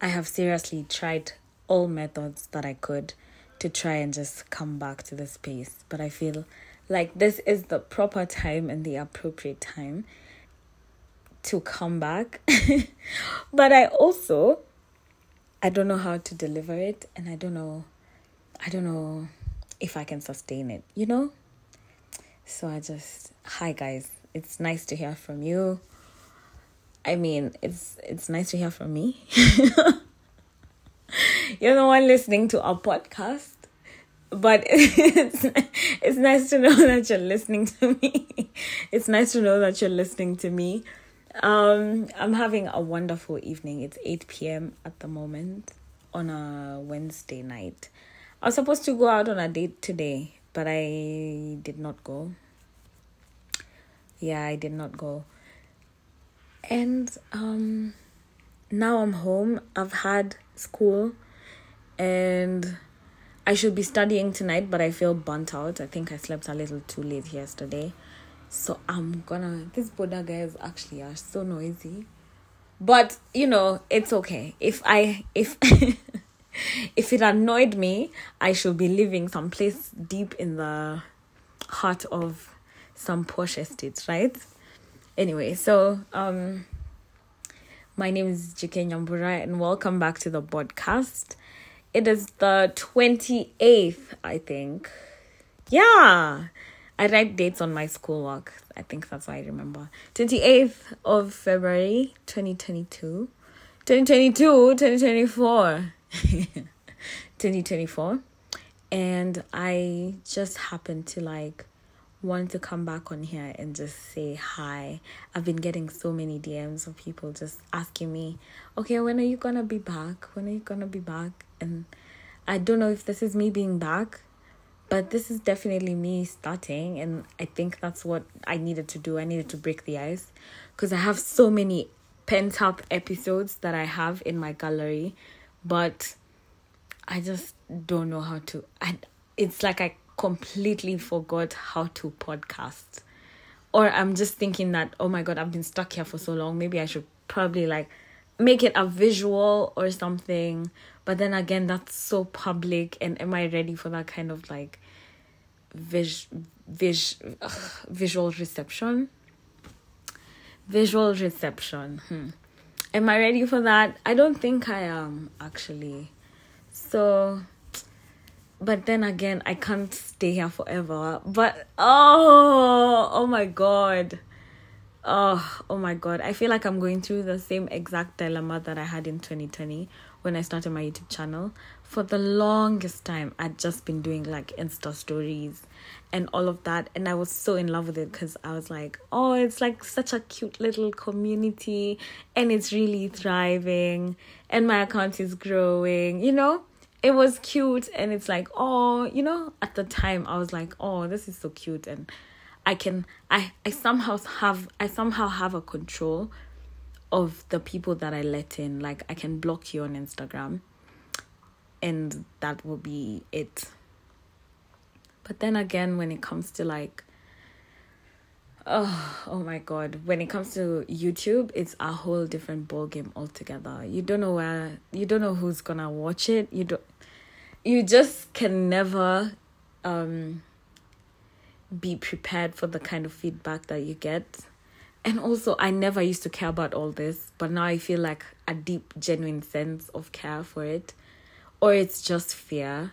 I have seriously tried all methods that I could to try and just come back to the space. But I feel like this is the proper time and the appropriate time to come back. but I also I don't know how to deliver it and I don't know I don't know if I can sustain it, you know? So I just hi guys. It's nice to hear from you. I mean, it's it's nice to hear from me. You're the one listening to our podcast, but it's it's nice to know that you're listening to me. It's nice to know that you're listening to me. Um, I'm having a wonderful evening. It's 8 p.m. at the moment on a Wednesday night. I was supposed to go out on a date today, but I did not go. Yeah, I did not go. And um now I'm home. I've had school and I should be studying tonight, but I feel burnt out. I think I slept a little too late yesterday. So I'm gonna this boda guys actually are so noisy. But you know, it's okay. If I if if it annoyed me, I should be living someplace deep in the heart of some posh estates, right? Anyway, so um my name is Jike Nyambura and welcome back to the podcast. It is the 28th, I think. Yeah. I write dates on my schoolwork. I think that's why I remember. 28th of February 2022. 2022, 2024. 2024. And I just happened to like want to come back on here and just say hi. I've been getting so many DMs of people just asking me, okay, when are you gonna be back? When are you gonna be back? And I don't know if this is me being back, but this is definitely me starting. And I think that's what I needed to do. I needed to break the ice because I have so many pent up episodes that I have in my gallery, but I just don't know how to. I, it's like I completely forgot how to podcast. Or I'm just thinking that, oh my God, I've been stuck here for so long. Maybe I should probably like make it a visual or something. But then again, that's so public. And am I ready for that kind of like vis- vis- ugh, visual reception? Visual reception. Hmm. Am I ready for that? I don't think I am actually. So but then again i can't stay here forever. But oh oh my god. Oh oh my god. I feel like i'm going through the same exact dilemma that i had in 2020 when i started my youtube channel. For the longest time i'd just been doing like insta stories and all of that and i was so in love with it because i was like oh it's like such a cute little community and it's really thriving and my account is growing you know it was cute and it's like oh you know at the time i was like oh this is so cute and i can i i somehow have i somehow have a control of the people that i let in. Like i can block you on instagram and that will be it. But then again when it comes to like oh oh my god. When it comes to youtube it's a whole different ball game altogether. You don't know where you don't know who's gonna watch it. You don't you just can never um be prepared for the kind of feedback that you get. And also i never used to care about all this but now i feel like a deep genuine sense of care for it. Or it's just fear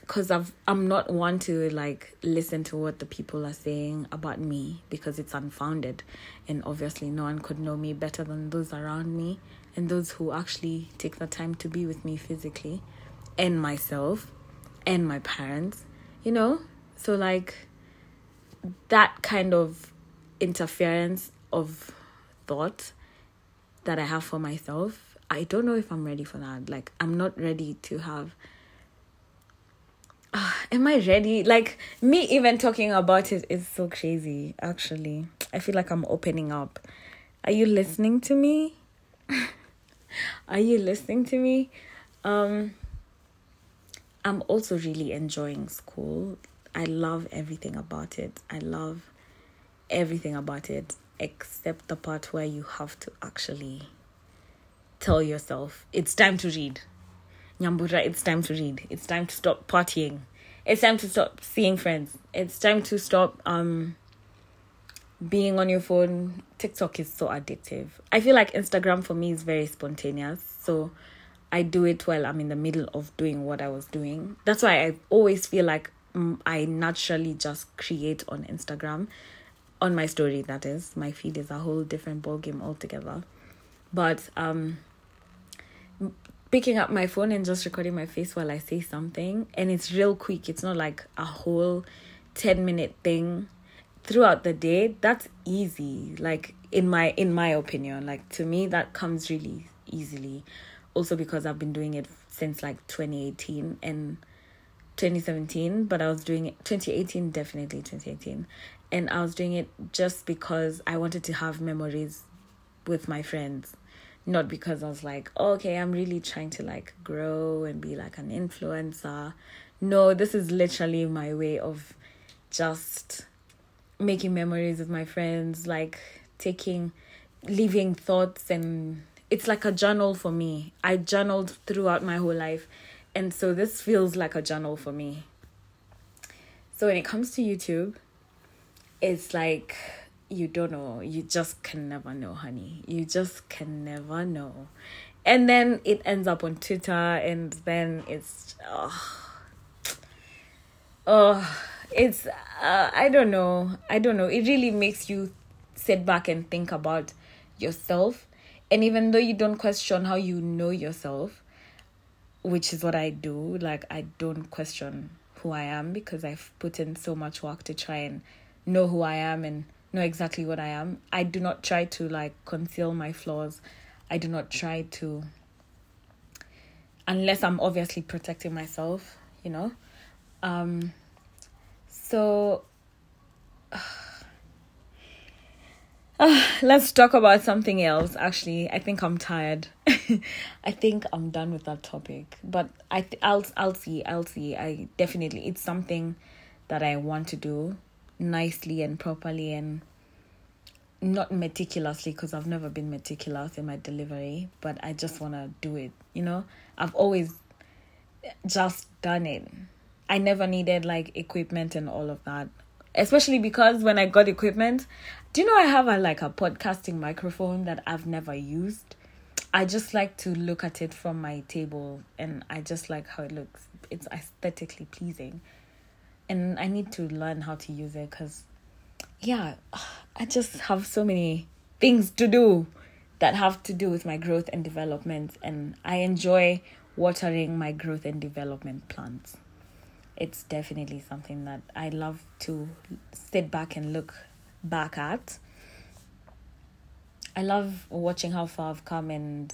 because I've I'm not one to like listen to what the people are saying about me because it's unfounded. And obviously no one could know me better than those around me and those who actually take the time to be with me physically and myself and my parents you know? So like that kind of interference of thought that I have for myself I don't know if I'm ready for that. Like I'm not ready to have am I ready? Like me even talking about it is so crazy actually. I feel like I'm opening up. Are you listening to me? Are you listening to me? Um I'm also really enjoying school. I love everything about it. I love everything about it except the part where you have to actually tell yourself it's time to read. Nyambura, it's time to read. It's time to stop partying. It's time to stop seeing friends. It's time to stop um being on your phone. TikTok is so addictive. I feel like Instagram for me is very spontaneous. So I do it while I'm in the middle of doing what I was doing. That's why I always feel like mm, I naturally just create on Instagram, on my story. That is, my feed is a whole different ballgame altogether. But um, picking up my phone and just recording my face while I say something, and it's real quick. It's not like a whole ten minute thing throughout the day. That's easy. Like in my in my opinion, like to me, that comes really easily also because I've been doing it since like 2018 and 2017, but I was doing it 2018, definitely 2018. And I was doing it just because I wanted to have memories with my friends, not because I was like, oh, okay, I'm really trying to like grow and be like an influencer. No, this is literally my way of just making memories with my friends, like taking, leaving thoughts and it's like a journal for me. I journaled throughout my whole life. And so this feels like a journal for me. So when it comes to YouTube, it's like you don't know. You just can never know, honey. You just can never know. And then it ends up on Twitter, and then it's oh, oh it's uh, I don't know. I don't know. It really makes you sit back and think about yourself and even though you don't question how you know yourself which is what i do like i don't question who i am because i've put in so much work to try and know who i am and know exactly what i am i do not try to like conceal my flaws i do not try to unless i'm obviously protecting myself you know um so uh, let's talk about something else. Actually, I think I'm tired. I think I'm done with that topic. But I th- I'll I'll see. I'll see. I definitely it's something that I want to do nicely and properly and not meticulously because I've never been meticulous in my delivery, but I just want to do it, you know? I've always just done it. I never needed like equipment and all of that especially because when I got equipment, do you know I have a like a podcasting microphone that I've never used? I just like to look at it from my table and I just like how it looks. It's aesthetically pleasing. And I need to learn how to use it cuz yeah, I just have so many things to do that have to do with my growth and development and I enjoy watering my growth and development plants it's definitely something that I love to sit back and look back at. I love watching how far I've come and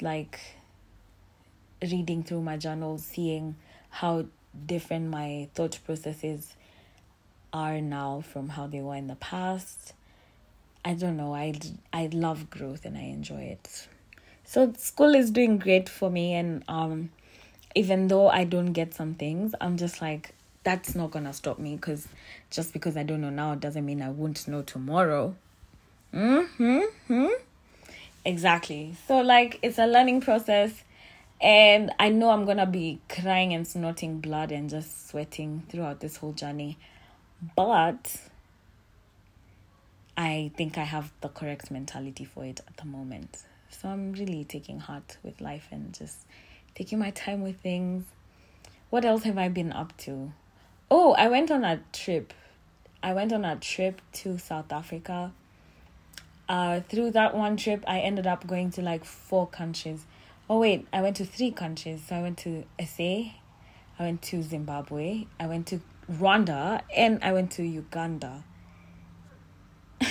like reading through my journals, seeing how different my thought processes are now from how they were in the past. I don't know. I I love growth and I enjoy it. So school is doing great for me and um even though I don't get some things, I'm just like, that's not gonna stop me because just because I don't know now doesn't mean I won't know tomorrow. Hmm. Exactly. So like it's a learning process, and I know I'm gonna be crying and snorting blood and just sweating throughout this whole journey, but I think I have the correct mentality for it at the moment. So I'm really taking heart with life and just taking my time with things. What else have I been up to? Oh, I went on a trip. I went on a trip to South Africa. Uh, through that one trip, I ended up going to like four countries. Oh, wait, I went to three countries. So I went to SA, I went to Zimbabwe, I went to Rwanda, and I went to Uganda.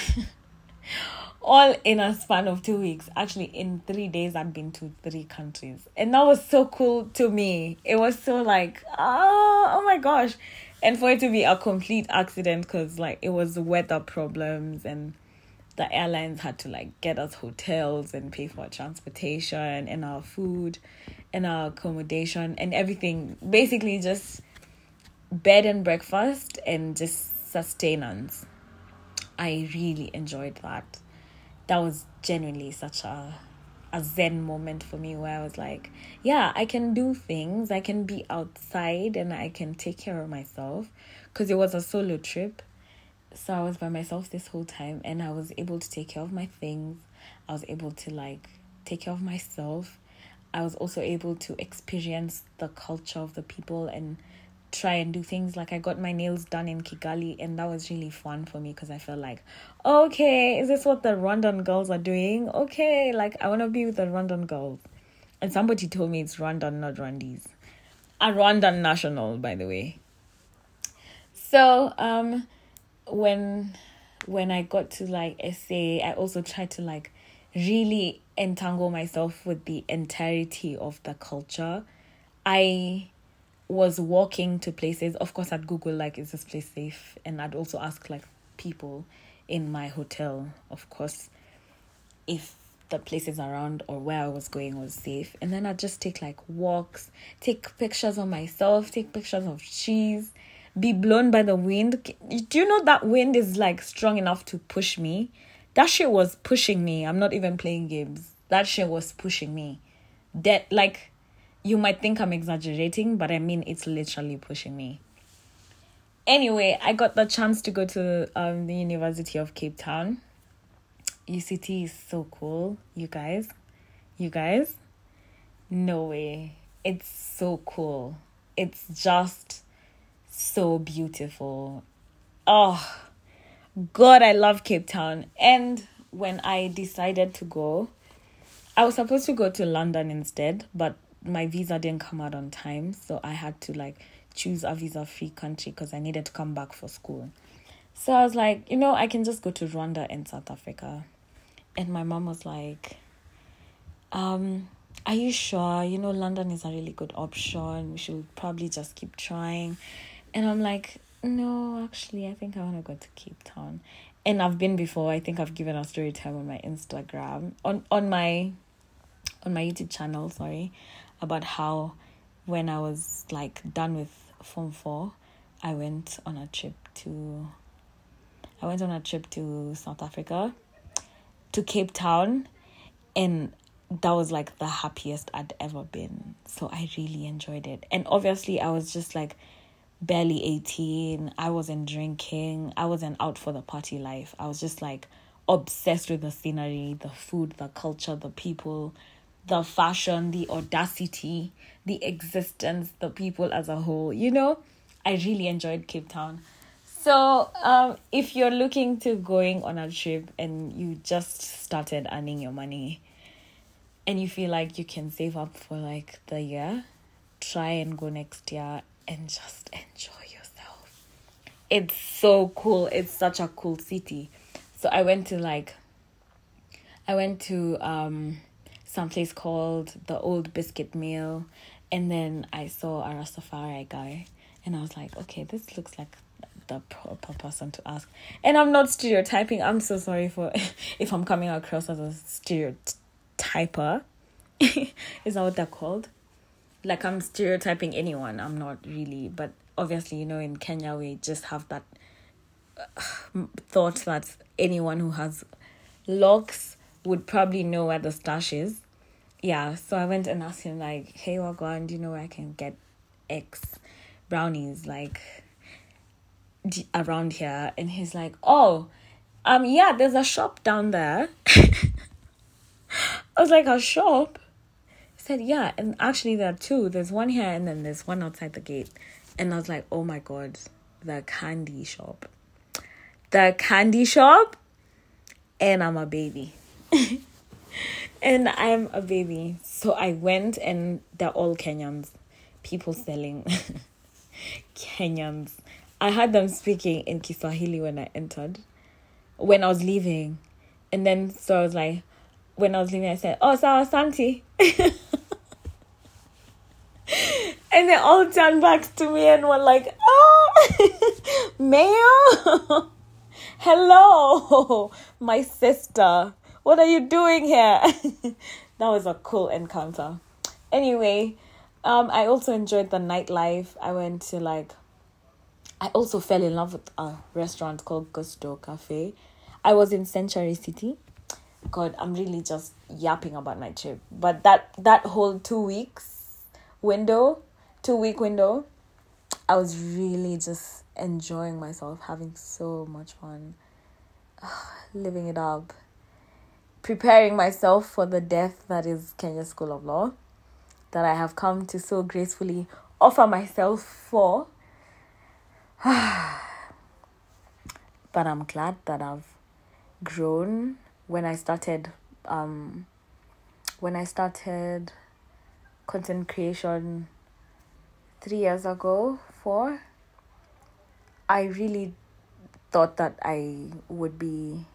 all in a span of two weeks. Actually, in three days, I'd been to three countries. And that was so cool to me. It was so like, oh, oh my gosh. And for it to be a complete accident, because like it was weather problems and the airlines had to like get us hotels and pay for our transportation and our food and our accommodation and everything. Basically, just bed and breakfast and just sustenance. I really enjoyed that that was genuinely such a a zen moment for me where I was like, yeah, I can do things. I can be outside and I can take care of myself because it was a solo trip. So I was by myself this whole time and I was able to take care of my things. I was able to like take care of myself. I was also able to experience the culture of the people and try and do things. Like I got my nails done in Kigali and that was really fun for me because I felt like okay is this what the Rwandan girls are doing? Okay like I want to be with the Rwandan girls. And somebody told me it's Rwandan not Rwandese. A Rwandan national by the way. So um when when I got to like SA I also tried to like really entangle myself with the entirety of the culture I was walking to places, of course, I'd Google, like, is this place safe? And I'd also ask, like, people in my hotel, of course, if the places around or where I was going was safe. And then I'd just take, like, walks, take pictures of myself, take pictures of trees, be blown by the wind. Do you know that wind is, like, strong enough to push me? That shit was pushing me. I'm not even playing games. That shit was pushing me. That, like, you might think I'm exaggerating, but I mean it's literally pushing me. Anyway, I got the chance to go to um, the University of Cape Town. UCT is so cool, you guys. You guys? No way. It's so cool. It's just so beautiful. Oh, God, I love Cape Town. And when I decided to go, I was supposed to go to London instead, but my visa didn't come out on time, so I had to like choose a visa free country because I needed to come back for school. So I was like, you know, I can just go to Rwanda and South Africa. And my mom was like, um, are you sure? You know, London is a really good option. We should probably just keep trying. And I'm like, no, actually, I think I want to go to Cape Town. And I've been before. I think I've given a story time on my Instagram, on on my on my YouTube channel, sorry about how when I was like done with Form 4, I went on a trip to I went on a trip to South Africa, to Cape Town, and that was like the happiest I'd ever been. So I really enjoyed it. And obviously, I was just like barely 18. I wasn't drinking. I wasn't out for the party life. I was just like obsessed with the scenery, the food, the culture, the people, the fashion, the audacity, the existence, the people as a whole. You know, I really enjoyed Cape Town. So, um, if you're looking to going on a trip and you just started earning your money and you feel like you can save up for like the year, try and go next year and just enjoy yourself. It's so cool. It's such a cool city. So I went to like I went to um someplace called the Old Biscuit Mill, and then I saw a Rastafari guy, and I was like, okay, this looks like the proper person to ask. And I'm not stereotyping. I'm so sorry for if I'm coming across as a stereotyper. Is that what they're called? Like I'm stereotyping anyone. I'm not really, but obviously, you know, in Kenya we just have that uh, thought that anyone who has locks would probably know where the stash is. Yeah, so I went and asked him like, "Hey, Wagwan, do you know where I can get X brownies like around here?" And he's like, "Oh, um, yeah, there's a shop down there." I was like, "A shop?" Said, "Yeah, and actually there are two. There's one here, and then there's one outside the gate." And I was like, "Oh my god, the candy shop, the candy shop!" And I'm a baby. and I'm a baby. So I went and they're all Kenyans. People selling Kenyans. I had them speaking in Kiswahili when I entered. When I was leaving. And then so I was like when I was leaving I said, Oh sawa Santi And they all turned back to me and were like, Oh Mayo Hello my sister what are you doing here? that was a cool encounter. Anyway, um, I also enjoyed the nightlife. I went to like, I also fell in love with a restaurant called Gusto Cafe. I was in Century City. God, I'm really just yapping about my trip. But that that whole two weeks window, two week window, I was really just enjoying myself, having so much fun, living it up, preparing myself for the death that is Kenya School of Law, that I have come to so gracefully offer myself for. but I'm glad that I've grown when I started um when I started content creation three years ago, four, I really thought that I would be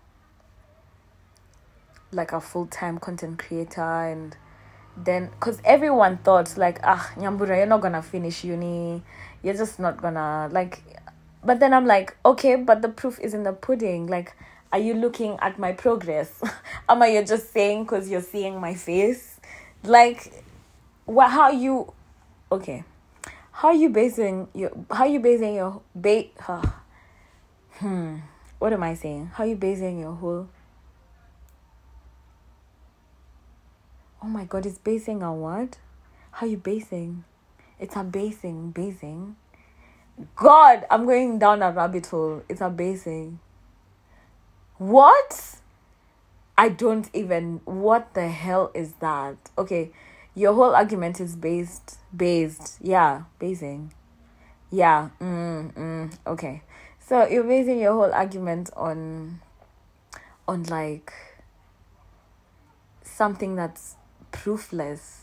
like a full time content creator and then because everyone thought like ah nyambura you're not gonna finish uni. You're just not gonna like but then i'm like okay but the proof is in the pudding. Like are you looking at my progress? Am i you just saying because you're seeing my face? Like what how you okay how are you basing your how you basing your bait uh, hmm what am i saying how you basing your whole Oh my god, it's basing on what? How you basing? It's a basing, basing. God, I'm going down a rabbit hole. It's a basing. What? I don't even. What the hell is that? Okay, your whole argument is based, based. Yeah, basing. Yeah. Mm, mm, okay. So you're basing your whole argument on, on like something that's proofless.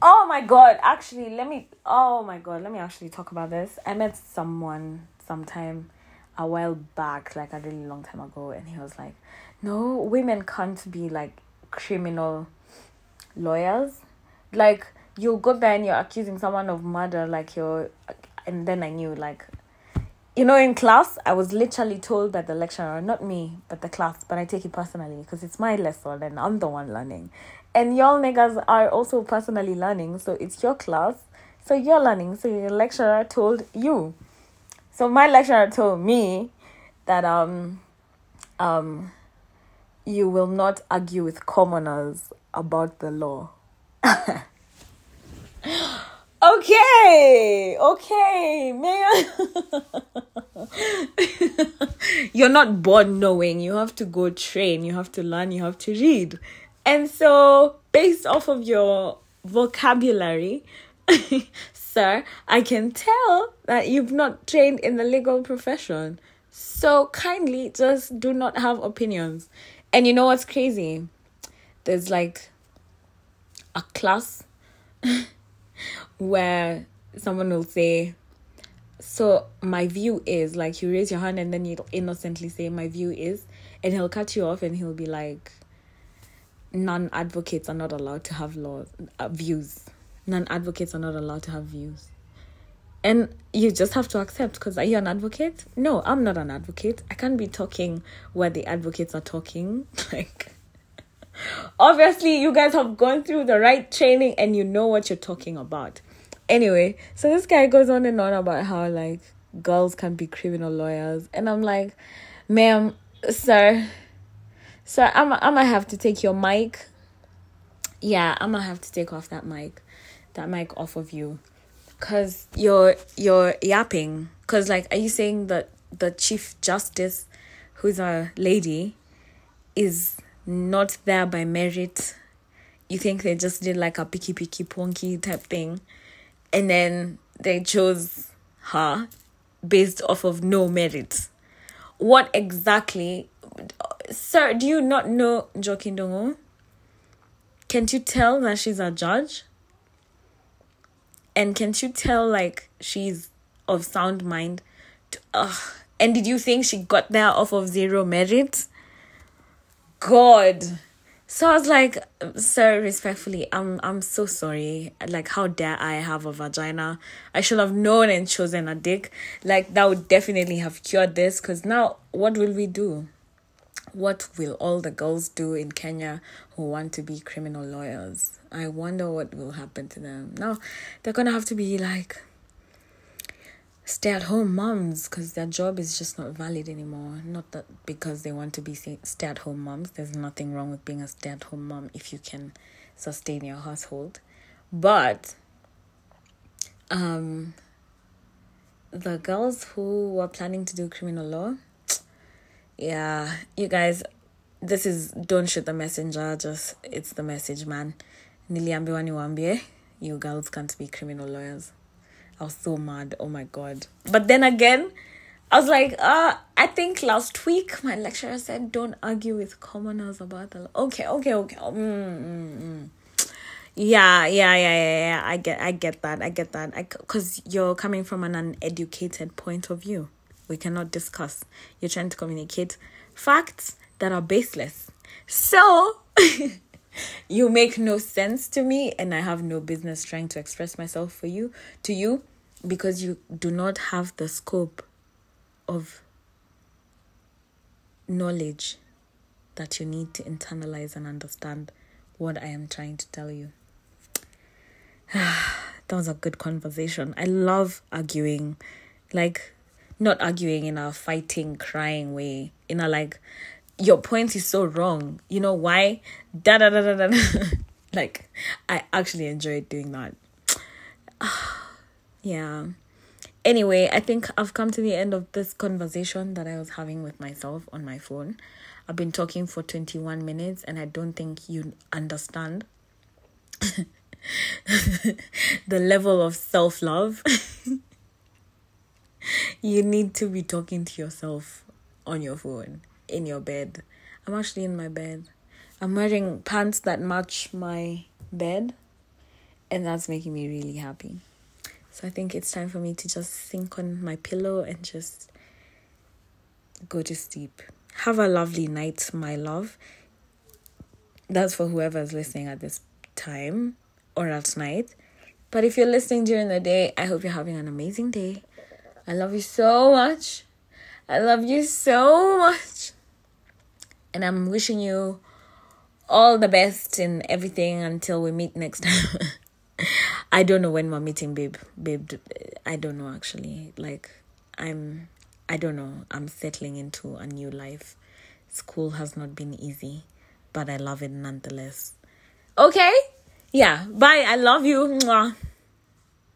Oh my god, actually, let me oh my god, let me actually talk about this. I met someone sometime a while back, like a really long time ago, and he was like, No, women can't be like criminal lawyers. Like you go there and you're accusing someone of murder, like you're and then I knew like you know, in class, I was literally told by the lecturer, not me, but the class, but I take it personally because it's my lesson and I'm the one learning. And y'all niggas are also personally learning, so it's your class, so you're learning. So your lecturer told you. So my lecturer told me that um um you will not argue with commoners about the law. okay, okay, man. You're not born knowing. You have to go train. You have to learn. You have to read. And so, based off of your vocabulary, sir, I can tell that you've not trained in the legal profession. So, kindly just do not have opinions. And you know what's crazy? There's like a class where someone will say, So, my view is like you raise your hand and then you innocently say, My view is, and he'll cut you off and he'll be like, non advocates are not allowed to have laws uh, views. Non advocates are not allowed to have views. And you just have to accept because are you an advocate? No, I'm not an advocate. I can't be talking where the advocates are talking. like obviously you guys have gone through the right training and you know what you're talking about. Anyway, so this guy goes on and on about how like girls can be criminal lawyers and I'm like, ma'am, sir, so I'm I'm gonna have to take your mic. Yeah, I'm gonna have to take off that mic, that mic off of you, cause you're you're yapping. Cause like, are you saying that the chief justice, who's a lady, is not there by merit? You think they just did like a picky picky ponky type thing, and then they chose her based off of no merit. What exactly sir, do you not know Njoki Ndung'u? Can't you tell that she's a judge? And can't you tell like she's of sound mind? To, uh, and did you think she got there off of zero merit? God. So I was like, sir, respectfully, I'm I'm so sorry. Like, how dare I have a vagina? I should have known and chosen a dick. Like that would definitely have cured this. Cause now, what will we do? What will all the girls do in Kenya who want to be criminal lawyers? I wonder what will happen to them. Now, they're going to have to be like stay at home moms because their job is just not valid anymore. Not that because they want to be stay at home moms. There's nothing wrong with being a stay at home mom if you can sustain your household. But um the girls who were planning to do criminal law, yeah, you guys, this is don't shoot the messenger, just it's the message, man. Niwaambie, you girls can't be criminal lawyers. I was so mad. Oh my god. But then again, I was like, uh, I think last week my lecturer said don't argue with commoners about the law. Okay, okay, okay. Mm, mm, mm. Yeah, yeah, yeah, yeah, yeah. I get, I get that. I get that. Cause you're coming from an uneducated point of view. We cannot discuss. You're trying to communicate facts that are baseless. So you make no sense to me and I have no business trying to express myself for you to you because you do not have the scope of knowledge that you need to internalize and understand what I am trying to tell you. that was a good conversation. I love arguing, like, not arguing in a fighting, crying way, in a like, your point is so wrong. You know why? Da da da da da. like, I actually enjoyed doing that. yeah. Anyway, I think I've come to the end of this conversation that I was having with myself on my phone. I've been talking for 21 minutes and I don't think you understand the level of self love. you need to be talking to yourself on your phone in your bed. I'm actually in my bed. I'm wearing pants that match my bed, and that's making me really happy. So I think it's time for me to just sink on my pillow and just go to sleep. Have a lovely night, my love. That's for whoever's listening at this time or at night. But if you're listening during the day, I hope you're having an amazing day. I love you so much. I love you so much. And I'm wishing you all the best in everything until we meet next time. I don't know when we're meeting, babe. Babe, I don't know actually. Like, I'm, I don't know. I'm settling into a new life. School has not been easy, but I love it nonetheless. Okay? Yeah. Bye. I love you. Mwah.